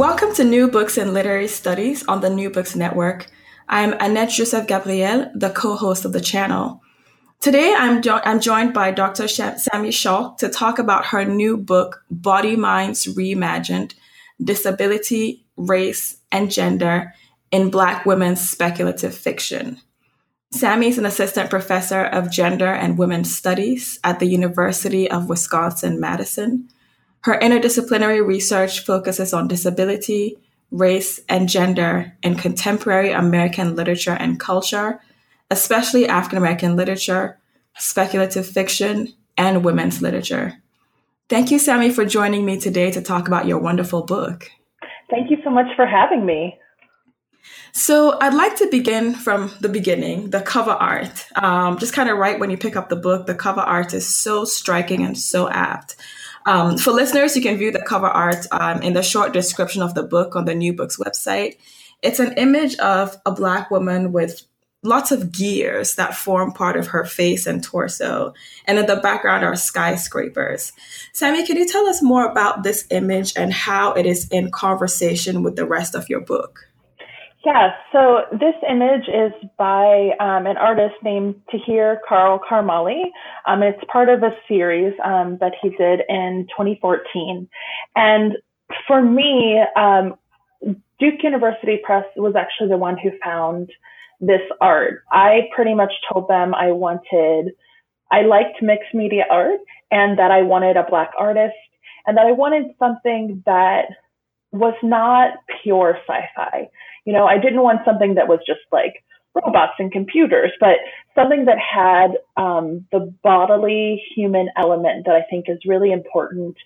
Welcome to New Books in Literary Studies on the New Books Network. I'm Annette Joseph Gabriel, the co host of the channel. Today, I'm, jo- I'm joined by Dr. Sami Schalk to talk about her new book, Body Minds Reimagined Disability, Race, and Gender in Black Women's Speculative Fiction. Sami is an assistant professor of gender and women's studies at the University of Wisconsin Madison her interdisciplinary research focuses on disability, race, and gender in contemporary American literature and culture, especially African American literature, speculative fiction, and women's literature. Thank you, Sami, for joining me today to talk about your wonderful book. Thank you so much for having me. So, I'd like to begin from the beginning the cover art. Um, just kind of right when you pick up the book, the cover art is so striking and so apt. Um, for listeners, you can view the cover art um, in the short description of the book on the New Books website. It's an image of a Black woman with lots of gears that form part of her face and torso. And in the background are skyscrapers. Sami, can you tell us more about this image and how it is in conversation with the rest of your book? Yeah, so this image is by um, an artist named Tahir Carl Karmali. Um, it's part of a series um, that he did in 2014. And for me, um, Duke University Press was actually the one who found this art. I pretty much told them I wanted, I liked mixed media art and that I wanted a black artist and that I wanted something that was not pure sci-fi you know, I didn't want something that was just like robots and computers, but something that had um, the bodily human element that I think is really important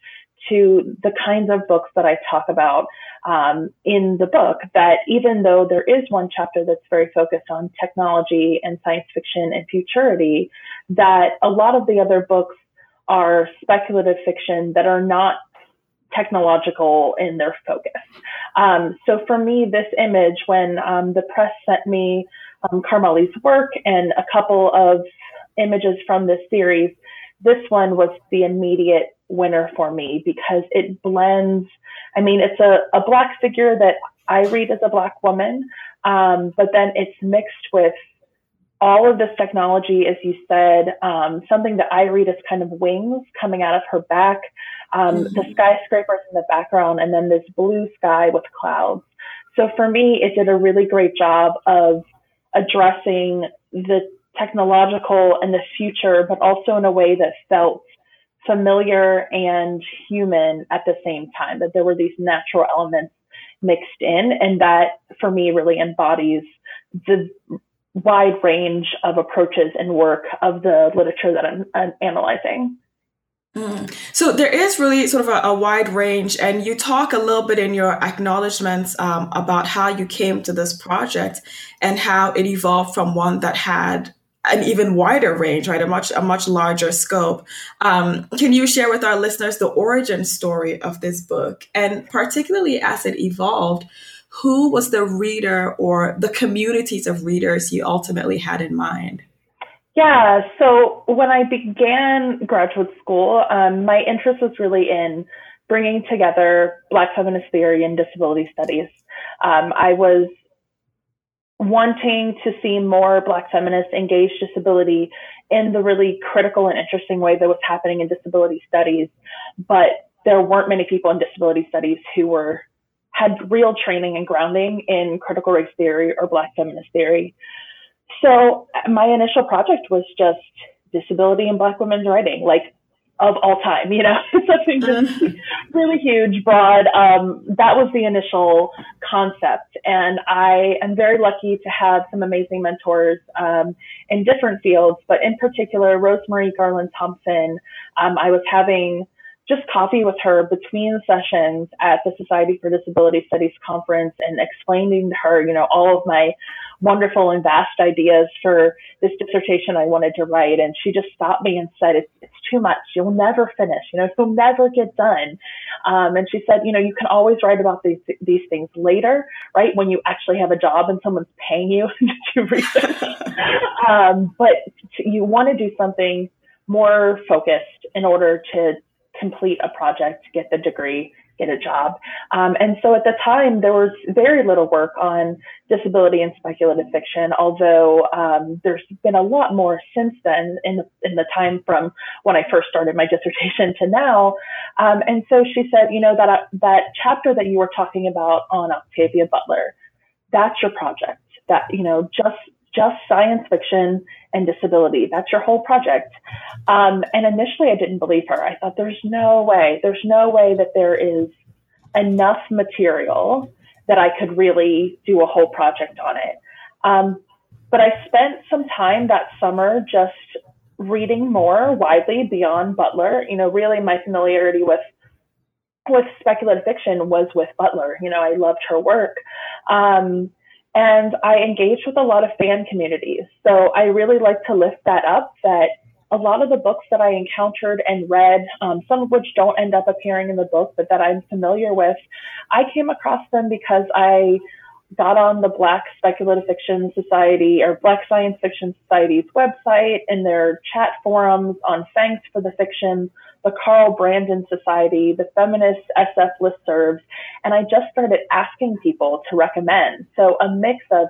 to the kinds of books that I talk about um, in the book. That even though there is one chapter that's very focused on technology and science fiction and futurity, that a lot of the other books are speculative fiction that are not technological in their focus. Um, so for me, this image, when um, the press sent me um, Karmali's work and a couple of images from this series, this one was the immediate winner for me because it blends. I mean, it's a, a black figure that I read as a black woman, um, but then it's mixed with all of this technology, as you said, um, something that I read as kind of wings coming out of her back, um, mm-hmm. the skyscrapers in the background, and then this blue sky with clouds. So for me, it did a really great job of addressing the technological and the future, but also in a way that felt familiar and human at the same time, that there were these natural elements mixed in. And that for me really embodies the wide range of approaches and work of the literature that I'm, I'm analyzing. Mm. So there is really sort of a, a, wide range, and you talk a little bit in your acknowledgments um, about how you came to this project and how it evolved from one that had an even wider range, right? A much a much larger scope. Um, can you share with our listeners the origin story of this book, and particularly as it evolved? Who was the reader or the communities of readers you ultimately had in mind? Yeah, so when I began graduate school, um, my interest was really in bringing together Black feminist theory and disability studies. Um, I was wanting to see more Black feminists engage disability in the really critical and interesting way that was happening in disability studies, but there weren't many people in disability studies who were had real training and grounding in critical race theory or Black feminist theory. So my initial project was just disability and Black women's writing, like of all time, you know, something just uh-huh. really huge, broad. Um, that was the initial concept. And I am very lucky to have some amazing mentors um, in different fields, but in particular, Rosemarie Garland-Thomson. Um, I was having just coffee with her between sessions at the Society for Disability Studies conference and explaining to her, you know, all of my wonderful and vast ideas for this dissertation I wanted to write. And she just stopped me and said, it's, it's too much. You'll never finish, you know, you'll never get done. Um, and she said, you know, you can always write about these, these things later, right? When you actually have a job and someone's paying you to do research. um, but you want to do something more focused in order to complete a project, get the degree, get a job. Um, and so at the time, there was very little work on disability and speculative fiction, although um, there's been a lot more since then in the, in the time from when I first started my dissertation to now. Um, and so she said, you know, that, uh, that chapter that you were talking about on Octavia Butler, that's your project. That, you know, just just science fiction and disability. That's your whole project. Um, and initially, I didn't believe her. I thought, there's no way, there's no way that there is enough material that I could really do a whole project on it. Um, but I spent some time that summer just reading more widely beyond Butler. You know, really my familiarity with with speculative fiction was with Butler. You know, I loved her work. Um, and I engage with a lot of fan communities. So I really like to lift that up that a lot of the books that I encountered and read, um, some of which don't end up appearing in the book, but that I'm familiar with, I came across them because I got on the Black Speculative Fiction Society or Black Science Fiction Society's website and their chat forums on Thanks for the Fiction the Carl Brandon Society, the feminist SF listservs, and I just started asking people to recommend. So a mix of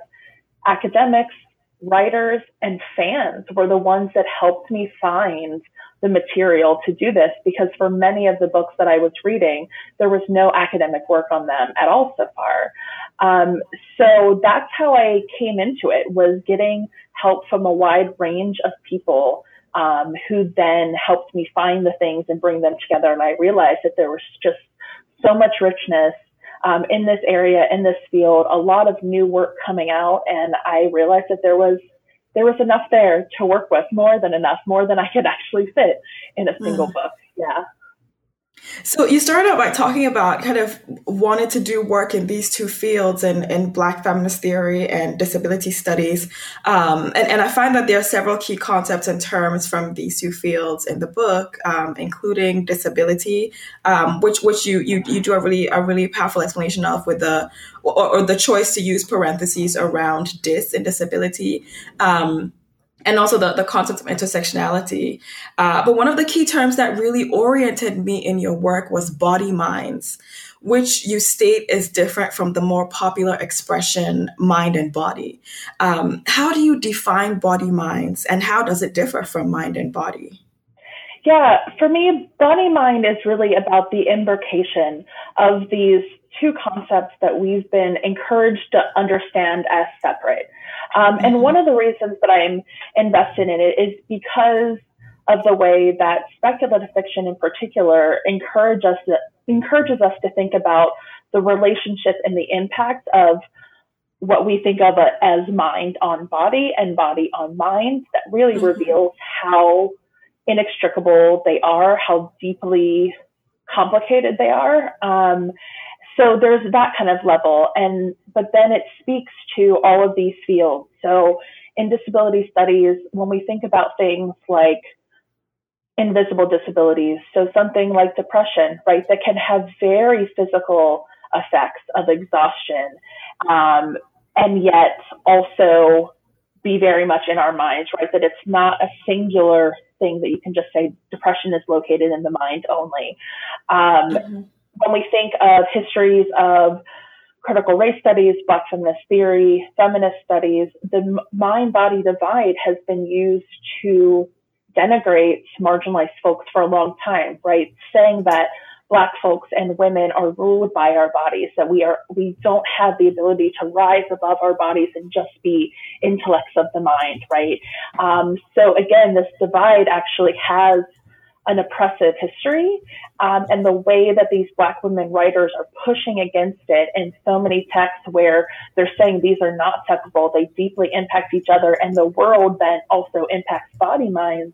academics, writers, and fans were the ones that helped me find the material to do this because for many of the books that I was reading, there was no academic work on them at all so far. Um, so that's how I came into it was getting help from a wide range of people um, who then helped me find the things and bring them together. And I realized that there was just so much richness um, in this area, in this field, a lot of new work coming out, and I realized that there was there was enough there to work with, more than enough, more than I could actually fit in a single mm. book. Yeah. So you started out by talking about kind of wanted to do work in these two fields in, in Black feminist theory and disability studies. Um, and, and I find that there are several key concepts and terms from these two fields in the book, um, including disability, um, which which you, you you do a really a really powerful explanation of with the or, or the choice to use parentheses around dis and disability. Um, and also the, the concept of intersectionality. Uh, but one of the key terms that really oriented me in your work was body minds, which you state is different from the more popular expression mind and body. Um, how do you define body minds and how does it differ from mind and body? Yeah, for me, body mind is really about the imbrication of these two concepts that we've been encouraged to understand as separate. Um, and one of the reasons that I'm invested in it is because of the way that speculative fiction in particular encourage us to, encourages us to think about the relationship and the impact of what we think of as mind on body and body on mind that really mm-hmm. reveals how inextricable they are, how deeply complicated they are. Um, so there's that kind of level and but then it speaks to all of these fields. So in disability studies when we think about things like invisible disabilities so something like depression right that can have very physical effects of exhaustion um, and yet also be very much in our minds right that it's not a singular thing that you can just say depression is located in the mind only. Um, mm-hmm. when we think of histories of critical race studies, Black feminist theory, feminist studies, the mind body divide has been used to denigrate marginalized folks for a long time, right? Saying that Black folks and women are ruled by our bodies, that we are, we don't have the ability to rise above our bodies and just be intellects of the mind, right? Um, so again, this divide actually has an oppressive history um, and the way that these black women writers are pushing against it in so many texts where they're saying these are not separable they deeply impact each other and the world then also impacts body minds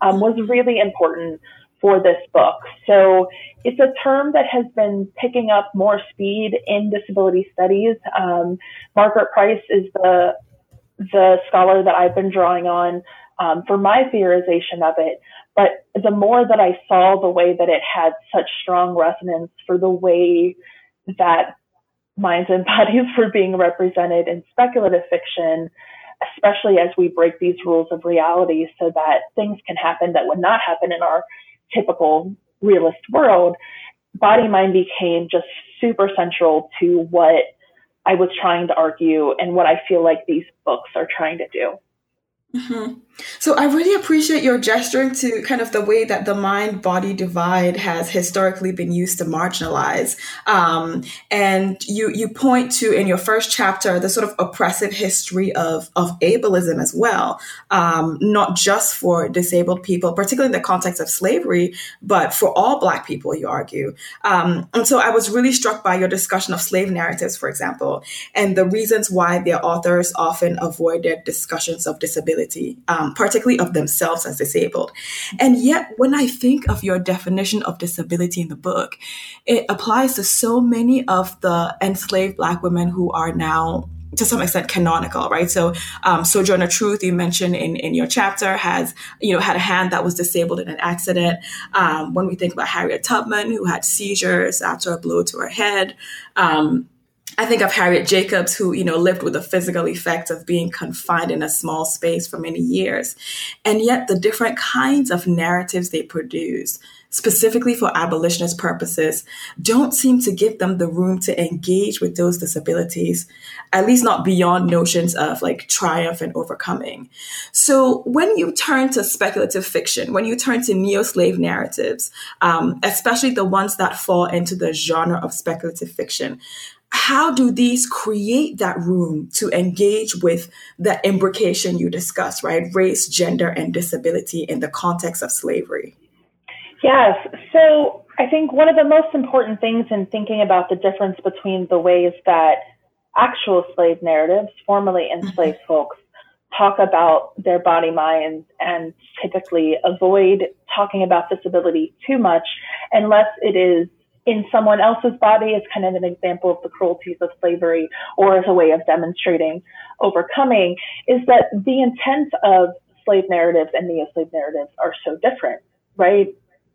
um, was really important for this book. So it's a term that has been picking up more speed in disability studies. Um, margaret price is the the scholar that i've been drawing on um, for my theorization of it but the more that I saw the way that it had such strong resonance for the way that minds and bodies were being represented in speculative fiction, especially as we break these rules of reality so that things can happen that would not happen in our typical realist world, body mind became just super central to what I was trying to argue and what I feel like these books are trying to do. Mm-hmm. So I really appreciate your gesturing to kind of the way that the mind body divide has historically been used to marginalize. Um, and you you point to in your first chapter the sort of oppressive history of of ableism as well, um, not just for disabled people, particularly in the context of slavery, but for all Black people. You argue, um, and so I was really struck by your discussion of slave narratives, for example, and the reasons why their authors often avoided discussions of disability. Um, particularly of themselves as disabled. And yet, when I think of your definition of disability in the book, it applies to so many of the enslaved Black women who are now to some extent canonical, right? So um, Sojourner Truth, you mentioned in, in your chapter, has you know had a hand that was disabled in an accident. Um, when we think about Harriet Tubman, who had seizures after a blow to her head, um, I think of Harriet Jacobs, who, you know, lived with the physical effects of being confined in a small space for many years. And yet the different kinds of narratives they produce, specifically for abolitionist purposes, don't seem to give them the room to engage with those disabilities, at least not beyond notions of like triumph and overcoming. So when you turn to speculative fiction, when you turn to neo-slave narratives, um, especially the ones that fall into the genre of speculative fiction, how do these create that room to engage with the imbrication you discussed, right? Race, gender, and disability in the context of slavery? Yes. So I think one of the most important things in thinking about the difference between the ways that actual slave narratives, formerly enslaved mm-hmm. folks, talk about their body minds and typically avoid talking about disability too much unless it is in someone else's body is kind of an example of the cruelties of slavery or as a way of demonstrating overcoming is that the intent of slave narratives and neo-slave narratives are so different, right?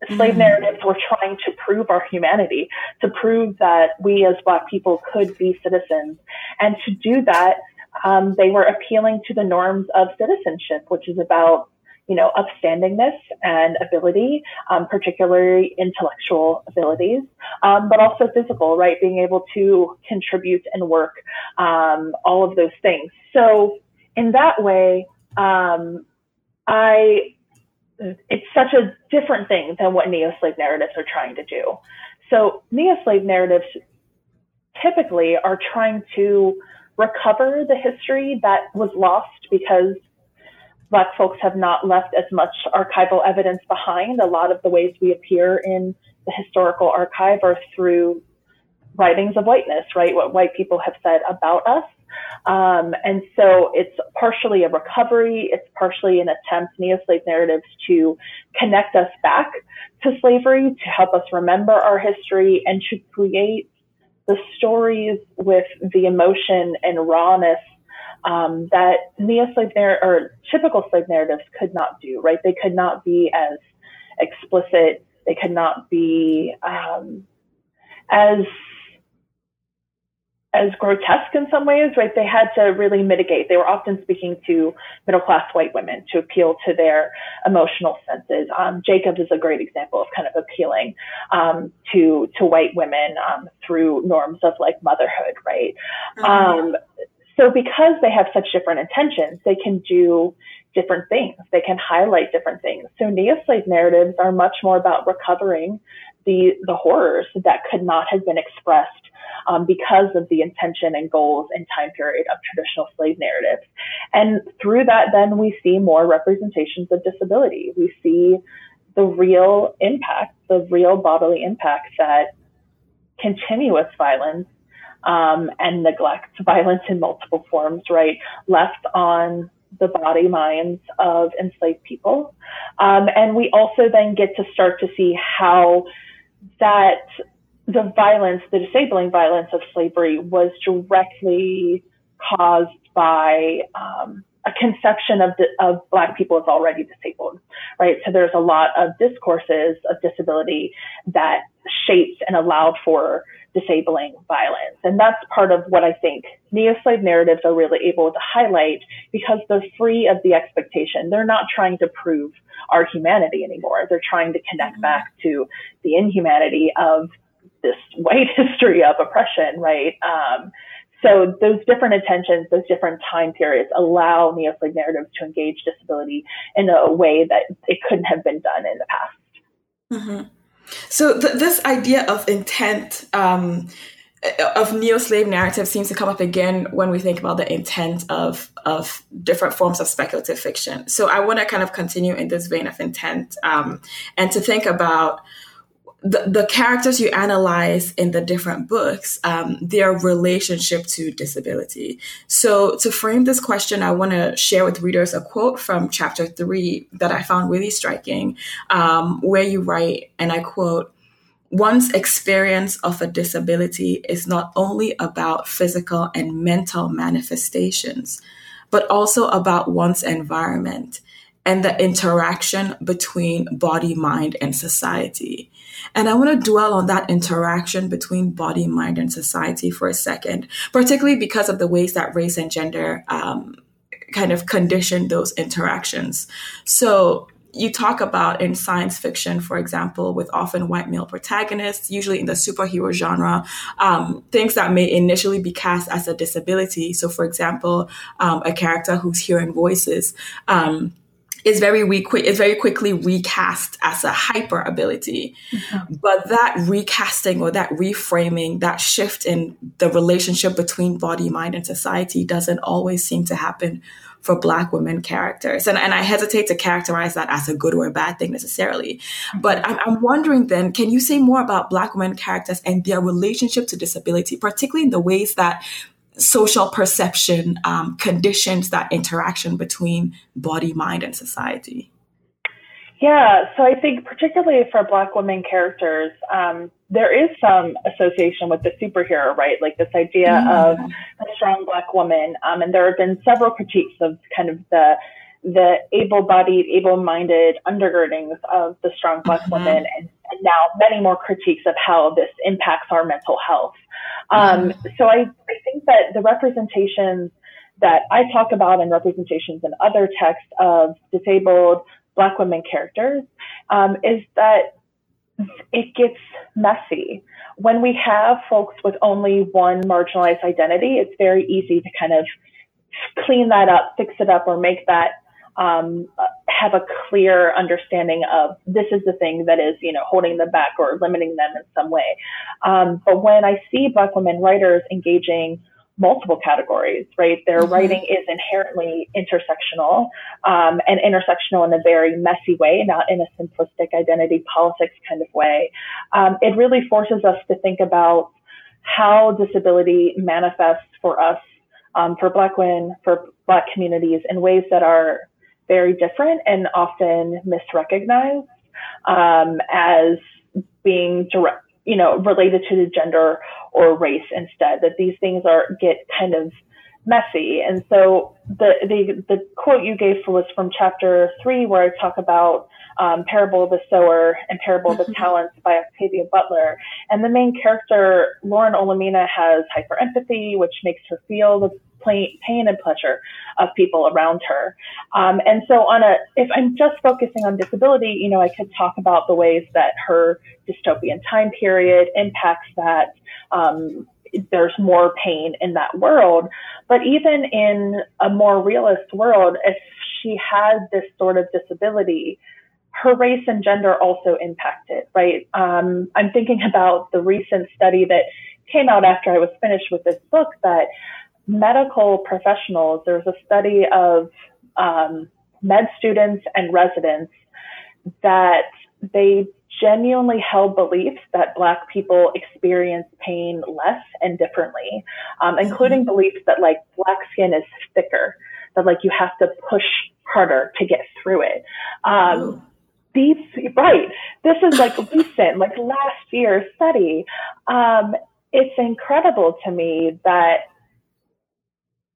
Slave mm-hmm. narratives were trying to prove our humanity, to prove that we as Black people could be citizens. And to do that, um, they were appealing to the norms of citizenship, which is about you know, upstandingness and ability, um, particularly intellectual abilities, um, but also physical, right? Being able to contribute and work, um, all of those things. So in that way, um, I, it's such a different thing than what neo-slave narratives are trying to do. So neo-slave narratives typically are trying to recover the history that was lost because Black folks have not left as much archival evidence behind. A lot of the ways we appear in the historical archive are through writings of whiteness, right? What white people have said about us. Um, and so it's partially a recovery, it's partially an attempt, neo slave narratives, to connect us back to slavery, to help us remember our history, and to create the stories with the emotion and rawness um, that neo-slave narr- or typical slave narratives could not do, right? They could not be as explicit. They could not be um, as as grotesque in some ways, right? They had to really mitigate. They were often speaking to middle class white women to appeal to their emotional senses. Um, Jacobs is a great example of kind of appealing um, to to white women um, through norms of like motherhood, right? Mm-hmm. So because they have such different intentions, they can do different things. They can highlight different things. So neo-slave narratives are much more about recovering the, the horrors that could not have been expressed um, because of the intention and goals and time period of traditional slave narratives. And through that, then we see more representations of disability. We see the real impact, the real bodily impact that continuous violence um, and neglect, violence in multiple forms, right, left on the body minds of enslaved people. Um, and we also then get to start to see how that the violence, the disabling violence of slavery was directly caused by um, a conception of, of Black people as already disabled, right? So there's a lot of discourses of disability that shaped and allowed for disabling violence. And that's part of what I think neo-slave narratives are really able to highlight because they're free of the expectation. They're not trying to prove our humanity anymore. They're trying to connect mm-hmm. back to the inhumanity of this white history of oppression, right? Um, so those different attentions, those different time periods allow neo-slave narratives to engage disability in a way that it couldn't have been done in the past. Mm-hmm. So th- this idea of intent um, of neo-slave narrative seems to come up again when we think about the intent of of different forms of speculative fiction. So I want to kind of continue in this vein of intent um, and to think about the, the characters you analyze in the different books, um, their relationship to disability. So, to frame this question, I want to share with readers a quote from chapter three that I found really striking, um, where you write, and I quote, One's experience of a disability is not only about physical and mental manifestations, but also about one's environment and the interaction between body, mind, and society. And I want to dwell on that interaction between body, mind, and society for a second, particularly because of the ways that race and gender um, kind of condition those interactions. So, you talk about in science fiction, for example, with often white male protagonists, usually in the superhero genre, um, things that may initially be cast as a disability. So, for example, um, a character who's hearing voices. Um, is very weak, is very quickly recast as a hyper ability. Mm-hmm. But that recasting or that reframing, that shift in the relationship between body, mind, and society doesn't always seem to happen for Black women characters. And, and I hesitate to characterize that as a good or a bad thing necessarily. Mm-hmm. But I'm, I'm wondering then, can you say more about Black women characters and their relationship to disability, particularly in the ways that social perception um, conditions that interaction between body, mind, and society? Yeah, so I think particularly for Black women characters, um, there is some association with the superhero, right? Like this idea mm-hmm. of a strong Black woman, um, and there have been several critiques of kind of the the able-bodied, able-minded undergirdings of the strong Black mm-hmm. woman, and, and, now many more critiques of how this impacts our mental health. Um, mm-hmm. so I, I think that the representations that I talk about and representations in other texts of disabled Black women characters um, is that it gets messy. When we have folks with only one marginalized identity, it's very easy to kind of clean that up, fix it up, or make that um, have a clear understanding of this is the thing that is, you know, holding them back or limiting them in some way. Um, but when I see Black women writers engaging multiple categories, right? Their mm-hmm. writing is inherently intersectional um, and intersectional in a very messy way, not in a simplistic identity politics kind of way. Um, it really forces us to think about how disability manifests for us, um, for Black women, for Black communities in ways that are very different and often misrecognized um, as being direct, you know, related to the gender or race instead. That these things are get kind of messy. And so the the the quote you gave for was from chapter three, where I talk about um, Parable of the Sower and Parable of the mm-hmm. Talents by Octavia Butler. And the main character, Lauren Olamina, has hyper empathy, which makes her feel the pain and pleasure of people around her. Um, and so on a, if I'm just focusing on disability, you know, I could talk about the ways that her dystopian time period impacts that. Um, there's more pain in that world. But even in a more realist world, if she had this sort of disability, her race and gender also impacted, right? Um, I'm thinking about the recent study that came out after I was finished with this book that medical professionals, there was a study of um, med students and residents that they genuinely held beliefs that Black people experience pain less and differently, um, including mm-hmm. beliefs that like Black skin is thicker, that like you have to push harder to get through it. Um, these, right. This is like recent, like last year's study. Um, it's incredible to me that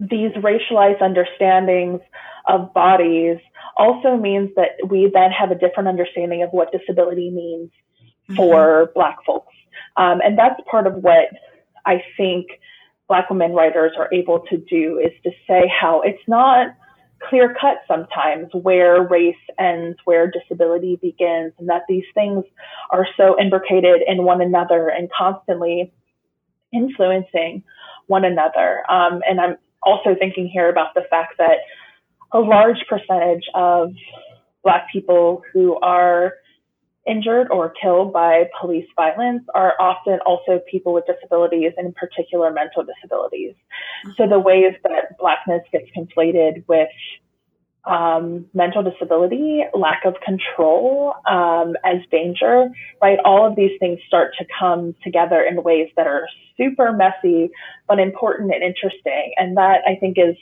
these racialized understandings of bodies also means that we then have a different understanding of what disability means mm-hmm. for Black folks. Um, and that's part of what I think Black women writers are able to do is to say how it's not clear cut sometimes where race ends, where disability begins, and that these things are so imbricated in one another and constantly influencing one another. Um, and I'm also thinking here about the fact that a large percentage of Black people who are injured or killed by police violence are often also people with disabilities and in particular mental disabilities. So the ways that blackness gets conflated with um, mental disability, lack of control um, as danger, right? All of these things start to come together in ways that are super messy, but important and interesting. And that I think is,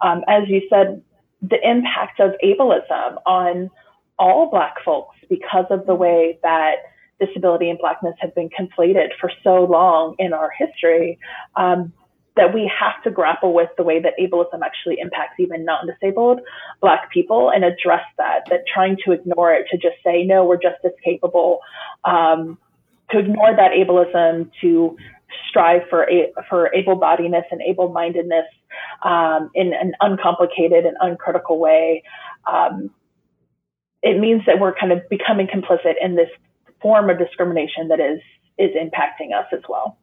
um, as you said, the impact of ableism on all Black folks because of the way that disability and Blackness have been conflated for so long in our history. Um, that we have to grapple with the way that ableism actually impacts even non-disabled black people and address that that trying to ignore it to just say no we're just as capable um, to ignore that ableism to strive for a, for able-bodiedness and able-mindedness um, in an uncomplicated and uncritical way um, it means that we're kind of becoming complicit in this form of discrimination that is is impacting us as well.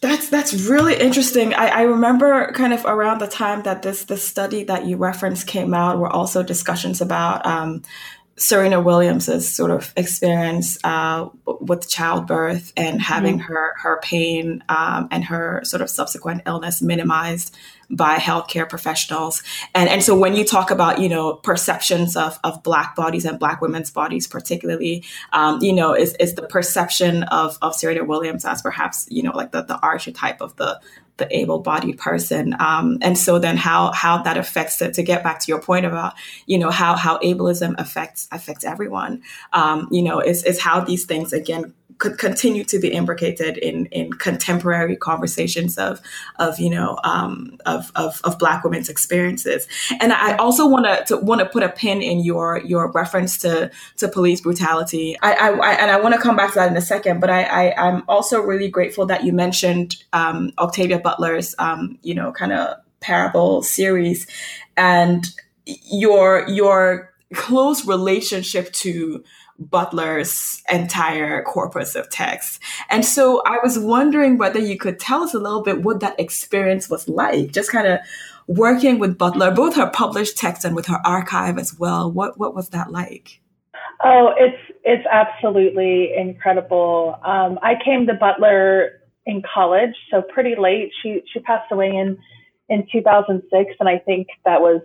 That's that's really interesting. I, I remember kind of around the time that this this study that you referenced came out were also discussions about um, Serena Williams's sort of experience uh, with childbirth and having mm-hmm. her her pain um, and her sort of subsequent illness minimized by healthcare professionals. And and so when you talk about you know perceptions of of black bodies and black women's bodies particularly, um, you know, is is the perception of of Serena Williams as perhaps you know like the the archetype of the the able-bodied person. Um, and so then how how that affects it to get back to your point about you know how how ableism affects affects everyone um, you know is is how these things again could continue to be imbricated in in contemporary conversations of of you know um, of, of, of black women's experiences. And I also want to want to put a pin in your your reference to to police brutality. I, I, I and I want to come back to that in a second but I, I am also really grateful that you mentioned um, Octavia Butler's um, you know kind of parable series. And your your close relationship to Butler's entire corpus of text. And so I was wondering whether you could tell us a little bit what that experience was like, just kind of working with Butler, both her published text and with her archive as well. What what was that like? Oh, it's it's absolutely incredible. Um, I came to Butler in college, so pretty late. She she passed away in in 2006, and I think that was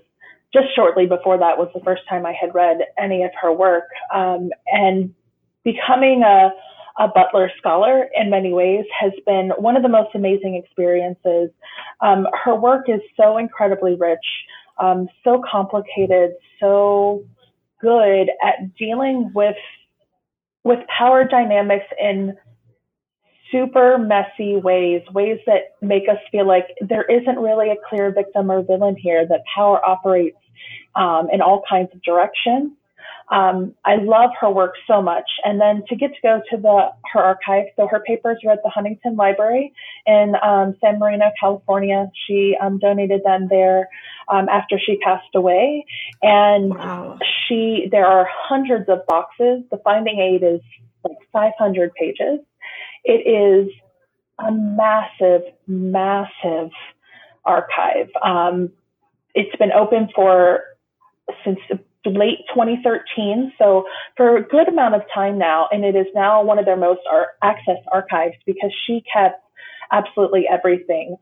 just shortly before that was the first time I had read any of her work. Um, and becoming a, a Butler scholar in many ways has been one of the most amazing experiences. Um, her work is so incredibly rich, um, so complicated, so good at dealing with with power dynamics in super messy ways, ways that make us feel like there isn't really a clear victim or villain here, that power operates um, in all kinds of directions. Um, I love her work so much. And then to get to go to the her archive, so her papers are at the Huntington Library in um, San Marino, California. She um, donated them there um, after she passed away, and wow. she there are hundreds of boxes. The finding aid is like 500 pages. It is a massive, massive archive. Um, it's been open for since late 2013, so for a good amount of time now, and it is now one of their most ar- accessed archives because she kept absolutely everything.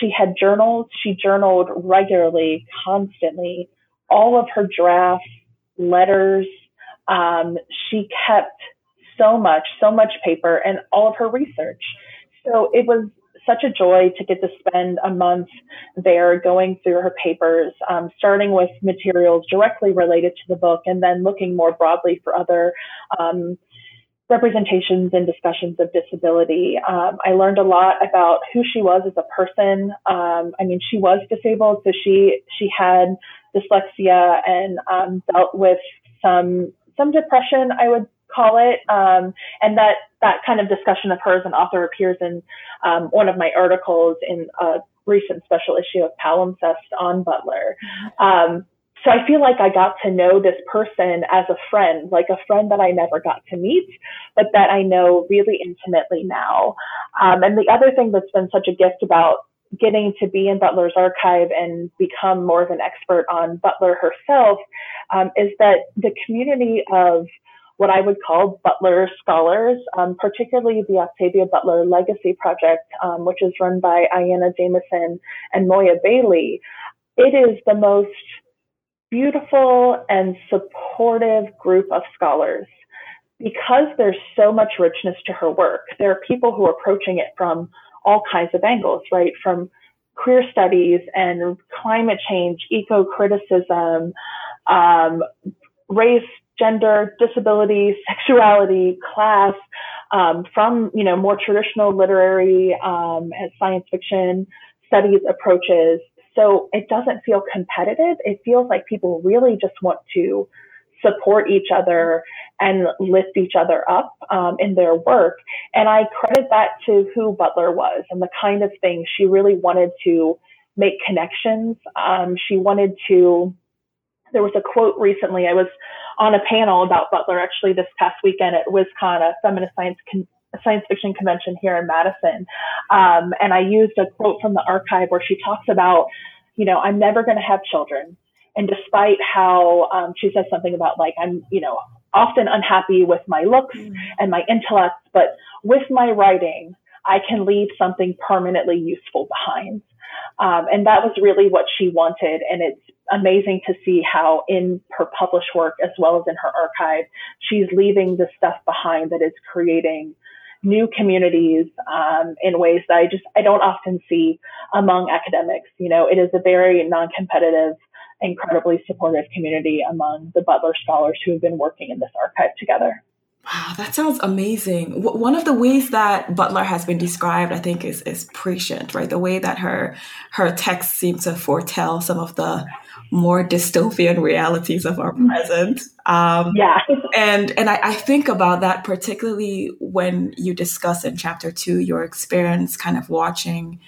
She had journals, she journaled regularly, constantly, all of her drafts, letters. Um, she kept so much, so much paper, and all of her research. So it was such a joy to get to spend a month there going through her papers, um, starting with materials directly related to the book and then looking more broadly for other um, representations and discussions of disability. Um, I learned a lot about who she was as a person. Um, I mean, she was disabled, so she she had dyslexia and um, dealt with some some depression. I would call it. Um, and that, that kind of discussion of her as an author appears in um, one of my articles in a recent special issue of Palimpsest on Butler. Um, so I feel like I got to know this person as a friend, like a friend that I never got to meet, but that I know really intimately now. Um, and the other thing that's been such a gift about getting to be in Butler's archive and become more of an expert on Butler herself um, is that the community of what I would call Butler scholars, um, particularly the Octavia Butler Legacy Project, um, which is run by Ayana Jamieson and Moya Bailey. It is the most beautiful and supportive group of scholars. Because there's so much richness to her work, there are people who are approaching it from all kinds of angles, right? From queer studies and climate change, eco criticism, um, race, gender, disability, sexuality, class, um, from you know more traditional literary um, and science fiction studies approaches so it doesn't feel competitive. It feels like people really just want to support each other and lift each other up um, in their work. And I credit that to who Butler was and the kind of thing she really wanted to make connections. Um, she wanted to, there was a quote recently, I was on a panel about Butler actually this past weekend at WisCon, a feminist science con- science fiction convention here in Madison. Um, and I used a quote from the archive where she talks about, you know, I'm never going to have children. And despite how um, she says something about like, I'm, you know, often unhappy with my looks mm. and my intellect, but with my writing, I can leave something permanently useful behind. Um, and that was really what she wanted. And it's amazing to see how in her published work, as well as in her archive, she's leaving the stuff behind that is creating new communities um, in ways that I just I don't often see among academics. You know, it is a very non-competitive, incredibly supportive community among the Butler scholars who have been working in this archive together. Wow, that sounds amazing. one of the ways that Butler has been described, I think, is is prescient, right? The way that her her texts seem to foretell some of the more dystopian realities of our mm-hmm. present. Um, yeah. and and I, I, think about that particularly when you discuss in chapter two your experience kind of watching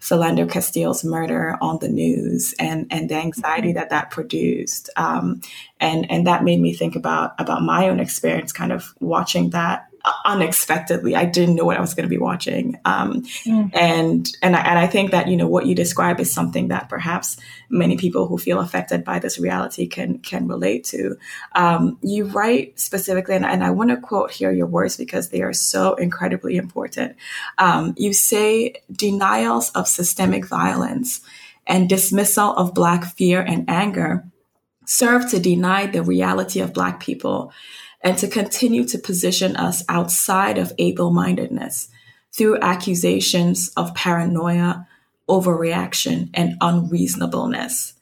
Philando Castile's murder on the news and and the anxiety that that produced. Um, and and that made me think about about my own experience kind of watching that unexpectedly. I didn't know what I was going to be watching. Um, mm. And and I, and I think that you know what you describe is something that perhaps many people who feel affected by this reality can can relate to. Um, you write specifically, and, and I want to quote here your words because they are so incredibly important. Um, you say denials of systemic violence and dismissal of Black fear and anger serve to deny the reality of Black people and to continue to position us outside of able mindedness through accusations of paranoia, overreaction, and unreasonableness.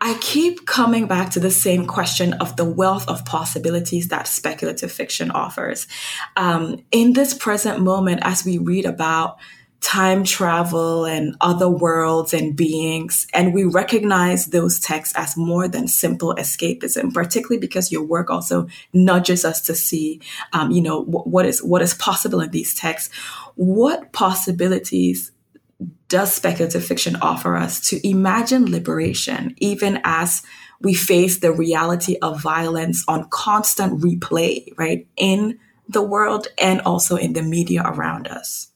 I keep coming back to the same question of the wealth of possibilities that speculative fiction offers. Um, in this present moment, as we read about time travel and other worlds and beings. And we recognize those texts as more than simple escapism, particularly because your work also nudges us to see, um, you know, w- what is what is possible in these texts. What possibilities does speculative fiction offer us to imagine liberation, even as we face the reality of violence on constant replay, right, in the world and also in the media around us?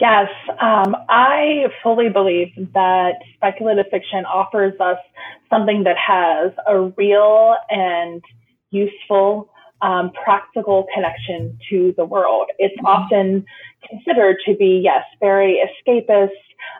Yes, um, I fully believe that speculative fiction offers us something that has a real and useful, um, practical connection to the world. It's mm-hmm. often considered to be, yes, very escapist,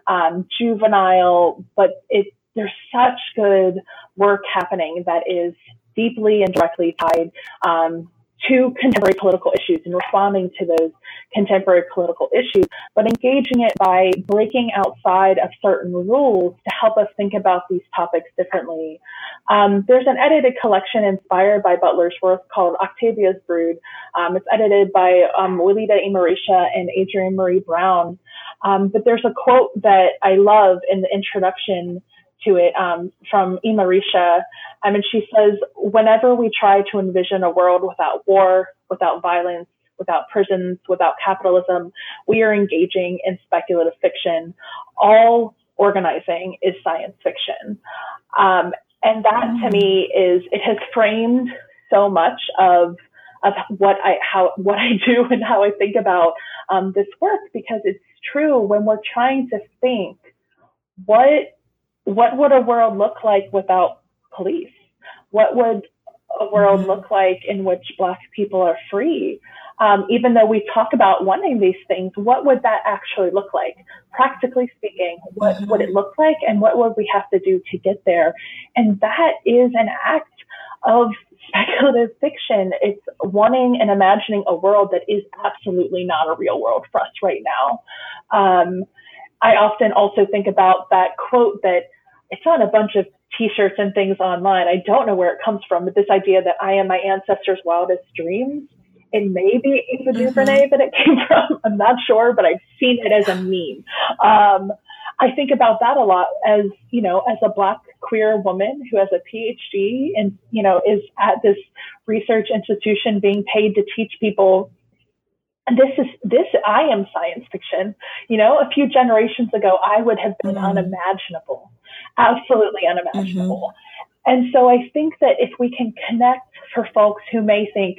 um, juvenile, but it, there's such good work happening that is deeply and directly tied um, to contemporary political issues and responding to those contemporary political issues, but engaging it by breaking outside of certain rules to help us think about these topics differently. Um, there's an edited collection inspired by Butler's work called Octavia's Brood. Um, it's edited by um, Walidah Imarisha and Adrienne Maree Brown. Um, but there's a quote that I love in the introduction to it um, from Imarisha. I mean, she says, whenever we try to envision a world without war, without violence, without prisons, without capitalism, we are engaging in speculative fiction. All organizing is science fiction. Um, and that mm. to me is, it has framed so much of of what I how what I do and how I think about um, this work because it's true when we're trying to think what what would a world look like without police? What would a world mm-hmm. look like in which Black people are free? Um, even though we talk about wanting these things, what would that actually look like? Practically speaking, what mm-hmm. would it look like and what would we have to do to get there? And that is an act of speculative fiction. It's wanting and imagining a world that is absolutely not a real world for us right now. Um, I often also think about that quote that it's on a bunch of t-shirts and things online. I don't know where it comes from, but this idea that I am my ancestors' wildest dreams. It may be Ava mm-hmm. That it came from. I'm not sure, but I've seen it as a meme. Um, I think about that a lot as, you know, as a black queer woman who has a PhD and, you know, is at this research institution being paid to teach people this is this I am science fiction. You know, a few generations ago I would have been mm-hmm. unimaginable. Absolutely unimaginable. Mm-hmm. And so I think that if we can connect for folks who may think,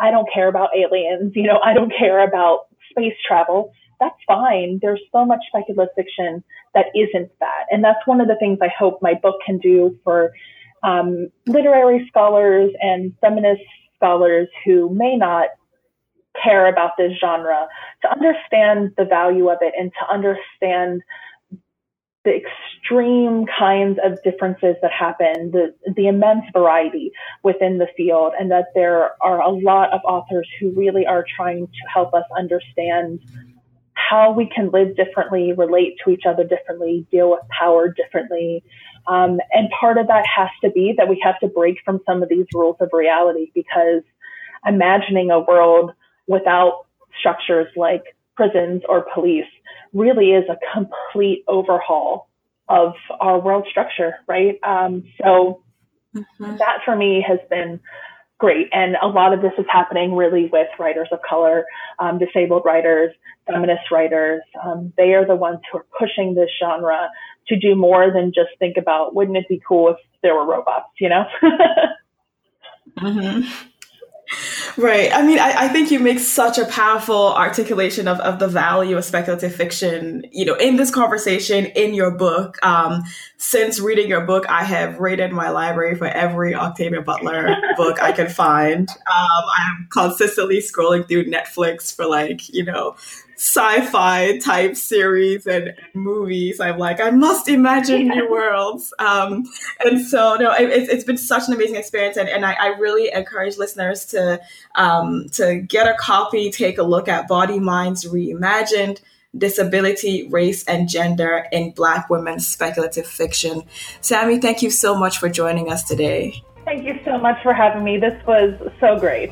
I don't care about aliens, you know, I don't care about space travel, that's fine. There's so much speculative fiction that isn't that. And that's one of the things I hope my book can do for um, literary scholars and feminist scholars who may not care about this genre to understand the value of it and to understand the extreme kinds of differences that happen, the, the immense variety within the field, and that there are a lot of authors who really are trying to help us understand how we can live differently, relate to each other differently, deal with power differently. Um, and part of that has to be that we have to break from some of these rules of reality because imagining a world without structures like prisons or police really is a complete overhaul of our world structure, right? Um, so mm-hmm. that for me has been great. And a lot of this is happening really with writers of color, um, disabled writers, feminist writers. Um, they are the ones who are pushing this genre to do more than just think about, wouldn't it be cool if there were robots, you know? mm-hmm. Right. I mean, I, I, think you make such a powerful articulation of, of the value of speculative fiction, you know, in this conversation, in your book. Um, since reading your book, I have raided my library for every Octavia Butler book I can find. Um, I'm consistently scrolling through Netflix for like, you know, sci-fi type series and, movies. I'm like, I must imagine yeah. new worlds. Um, and so, no, it, it's been such an amazing experience, and, and I, I really encourage listeners to um, to get a copy, take a look at Bodyminds Reimagined. Disability, race, and gender in Black women's speculative fiction. Sami, thank you so much for joining us today. Thank you so much for having me. This was so great.